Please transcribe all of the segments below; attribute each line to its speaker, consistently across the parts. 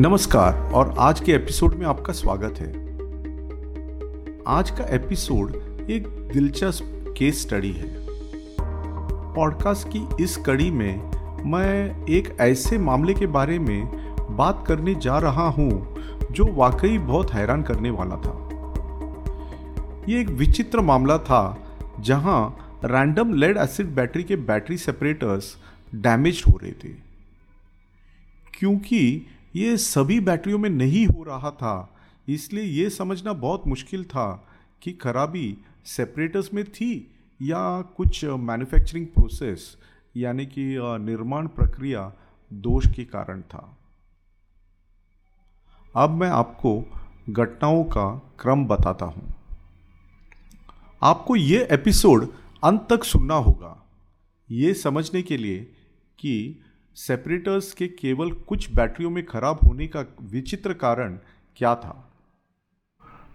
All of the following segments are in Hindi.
Speaker 1: नमस्कार, और आज के एपिसोड में आपका स्वागत है। आज का एपिसोड एक दिलचस्प केस स्टडी है। पॉडकास्ट की इस कड़ी में मैं एक ऐसे मामले के बारे में बात करने जा रहा हूँ, जो वाकई बहुत हैरान करने वाला था। ये एक विचित्र मामला था, जहाँ रैंडम लेड एसिड बैटरी के बैटरी सेपरेटर्स डैमेज हो रहे थे। क्योंकि ये सभी बैटरियों में नहीं हो रहा था, इसलिए ये समझना बहुत मुश्किल था कि खराबी सेपरेटर्स में थी या कुछ मैन्युफैक्चरिंग प्रोसेस यानी कि निर्माण प्रक्रिया दोष के कारण था। अब मैं आपको घटनाओं का क्रम बताता हूँ। आपको ये एपिसोड अंत तक सुनना होगा, ये समझने के लिए कि सेपरेटर्स के केवल कुछ बैटरियों में खराब होने का विचित्र कारण क्या था?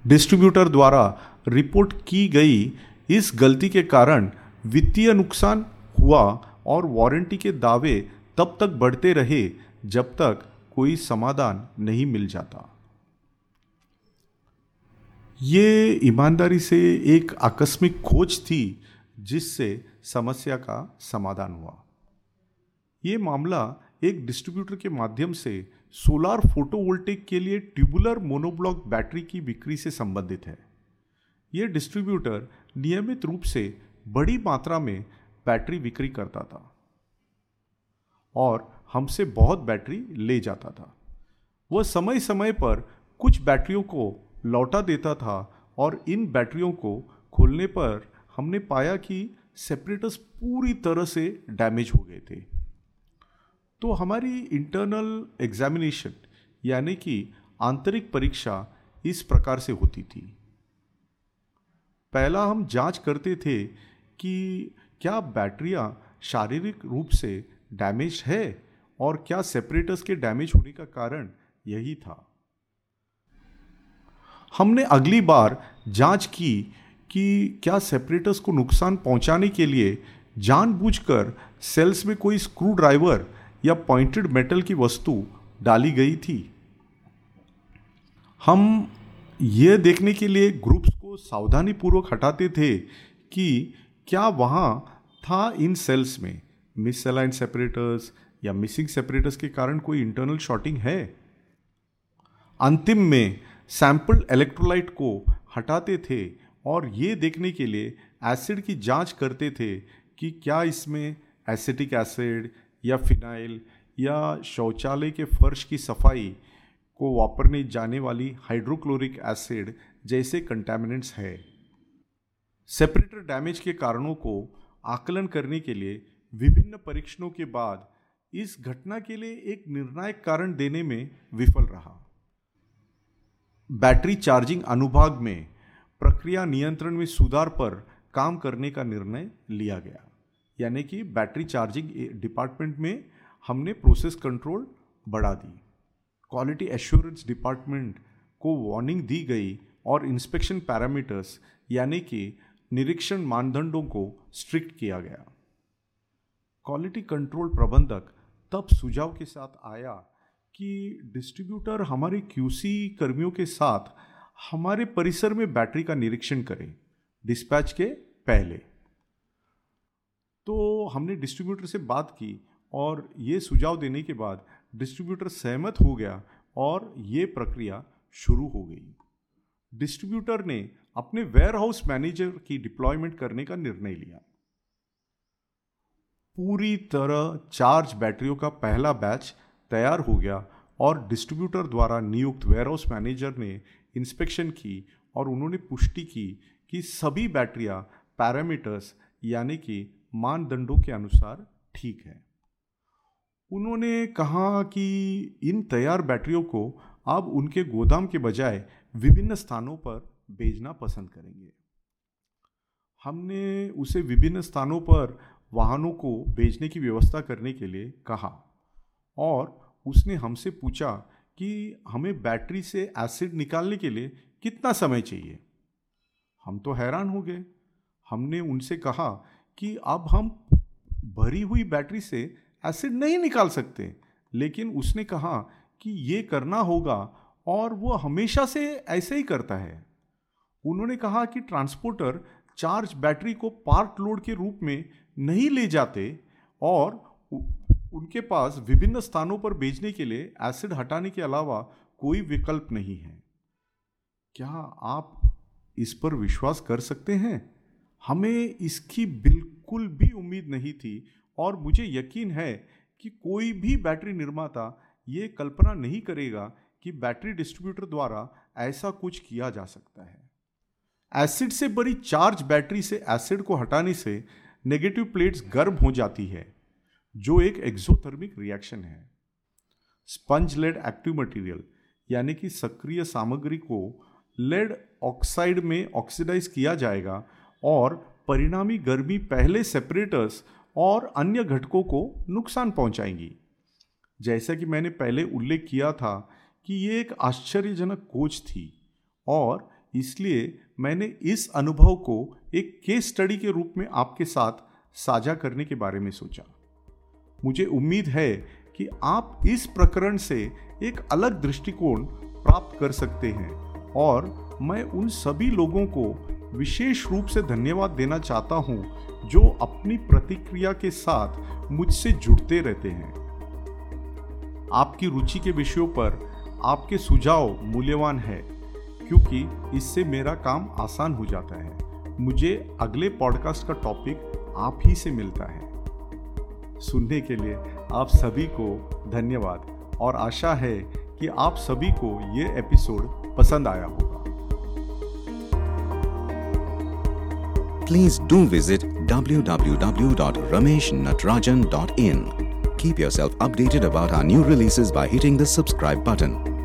Speaker 1: डिस्ट्रीब्यूटर द्वारा रिपोर्ट की गई इस गलती के कारण वित्तीय नुकसान हुआ और वारंटी के दावे तब तक बढ़ते रहे जब तक कोई समाधान नहीं मिल जाता। ये ईमानदारी से एक आकस्मिक खोज थी जिससे समस्या का समाधान हुआ। ये मामला एक डिस्ट्रीब्यूटर के माध्यम से सोलार फोटोवोल्टिक के लिए ट्यूबुलर मोनोब्लॉक बैटरी की बिक्री से संबंधित है। ये डिस्ट्रीब्यूटर नियमित रूप से बड़ी मात्रा में बैटरी बिक्री करता था और हमसे बहुत बैटरी ले जाता था। वह समय समय पर कुछ बैटरियों को लौटा देता था और इन बैटरियों को खोलने पर हमने पाया कि सेपरेटर्स पूरी तरह से डैमेज हो गए थे। तो हमारी इंटरनल एग्जामिनेशन यानी कि आंतरिक परीक्षा इस प्रकार से होती थी। पहला हम जाँच करते थे कि क्या बैटरियाँ शारीरिक रूप से डैमेज है और क्या सेपरेटर्स के डैमेज होने का कारण यही था। हमने अगली बार जाँच की कि क्या सेपरेटर्स को नुकसान पहुँचाने के लिए जानबूझकर सेल्स में कोई स्क्रू ड्राइवर या पॉइंटेड मेटल की वस्तु डाली गई थी। हम ये देखने के लिए ग्रुप्स को सावधानी पूर्वक हटाते थे कि क्या वहाँ था इन सेल्स में। मिस सेलाइन सेपरेटर्स या मिसिंग सेपरेटर्स के कारण कोई इंटरनल शॉर्टिंग है? अंतिम में सैंपल इलेक्ट्रोलाइट को हटाते थे और ये देखने के लिए एसिड की जाँच करते थे कि क्या इसमें एसिटिक एसिड या फिनाइल या शौचालय के फर्श की सफ़ाई को वापरने जाने वाली हाइड्रोक्लोरिक एसिड जैसे कंटेमिनेंट्स है। सेपरेटर डैमेज के कारणों को आकलन करने के लिए विभिन्न परीक्षणों के बाद इस घटना के लिए एक निर्णायक कारण देने में विफल रहा। बैटरी चार्जिंग अनुभाग में प्रक्रिया नियंत्रण में सुधार पर काम करने का निर्णय लिया गया। यानी कि बैटरी चार्जिंग डिपार्टमेंट में हमने प्रोसेस कंट्रोल बढ़ा दी। क्वालिटी एश्योरेंस डिपार्टमेंट को वार्निंग दी गई और इंस्पेक्शन पैरामीटर्स यानी कि निरीक्षण मानदंडों को स्ट्रिक्ट किया गया। क्वालिटी कंट्रोल प्रबंधक तब सुझाव के साथ आया कि डिस्ट्रीब्यूटर हमारे क्यूसी कर्मियों के साथ हमारे परिसर में बैटरी का निरीक्षण करें, डिस्पैच के पहले। तो हमने डिस्ट्रीब्यूटर से बात की और ये सुझाव देने के बाद डिस्ट्रीब्यूटर सहमत हो गया और ये प्रक्रिया शुरू हो गई। डिस्ट्रीब्यूटर ने अपने वेयर हाउस मैनेजर की डिप्लॉयमेंट करने का निर्णय लिया। पूरी तरह चार्ज बैटरियों का पहला बैच तैयार हो गया और डिस्ट्रीब्यूटर द्वारा नियुक्त वेयर हाउस मैनेजर ने इंस्पेक्शन की और उन्होंने पुष्टि की कि सभी बैटरियाँ पैरामीटर्स यानी कि मानदंडों के अनुसार ठीक है। उन्होंने कहा कि इन तैयार बैटरियों को अब उनके गोदाम के बजाय विभिन्न स्थानों पर भेजना पसंद करेंगे। हमने उसे विभिन्न स्थानों पर वाहनों को भेजने की व्यवस्था करने के लिए कहा और उसने हमसे पूछा कि हमें बैटरी से एसिड निकालने के लिए कितना समय चाहिए। हम तो हैरान हो गए। हमने उनसे कहा कि अब हम भरी हुई बैटरी से एसिड नहीं निकाल सकते। लेकिन उसने कहा कि ये करना होगा और वो हमेशा से ऐसे ही करता है। उन्होंने कहा कि ट्रांसपोर्टर चार्ज बैटरी को पार्ट लोड के रूप में नहीं ले जाते और उनके पास विभिन्न स्थानों पर भेजने के लिए एसिड हटाने के अलावा कोई विकल्प नहीं है। क्या आप इस पर विश्वास कर सकते हैं? हमें इसकी बिल्कुल भी उम्मीद नहीं थी और मुझे यकीन है कि कोई भी बैटरी निर्माता ये कल्पना नहीं करेगा कि बैटरी डिस्ट्रीब्यूटर द्वारा ऐसा कुछ किया जा सकता है। एसिड से बड़ी चार्ज बैटरी से एसिड को हटाने से नेगेटिव प्लेट्स गर्म हो जाती है, जो एक एक्सोथर्मिक रिएक्शन है। स्पंज लेड एक्टिव मटेरियल, यानी कि सक्रिय सामग्री को लेड ऑक्साइड में ऑक्सीडाइज किया जाएगा और परिणामी गर्मी पहले सेपरेटर्स और अन्य घटकों को नुकसान पहुंचाएँगी। जैसा कि मैंने पहले उल्लेख किया था कि ये एक आश्चर्यजनक खोज थी और इसलिए मैंने इस अनुभव को एक केस स्टडी के रूप में आपके साथ साझा करने के बारे में सोचा। मुझे उम्मीद है कि आप इस प्रकरण से एक अलग दृष्टिकोण प्राप्त कर सकते हैं और मैं उन सभी लोगों को विशेष रूप से धन्यवाद देना चाहता हूँ, जो अपनी प्रतिक्रिया के साथ मुझसे जुड़ते रहते हैं। आपकी रुचि के विषयों पर आपके सुझाव मूल्यवान है, क्योंकि इससे मेरा काम आसान हो जाता है। मुझे अगले पॉडकास्ट का टॉपिक आप ही से मिलता है। सुनने के लिए आप सभी को धन्यवाद, और आशा है कि आप सभी को ये एपिसोड पसंद आया होगा
Speaker 2: Please do visit www.rameshnatarajan.in. Keep yourself updated about our new releases by hitting the subscribe button.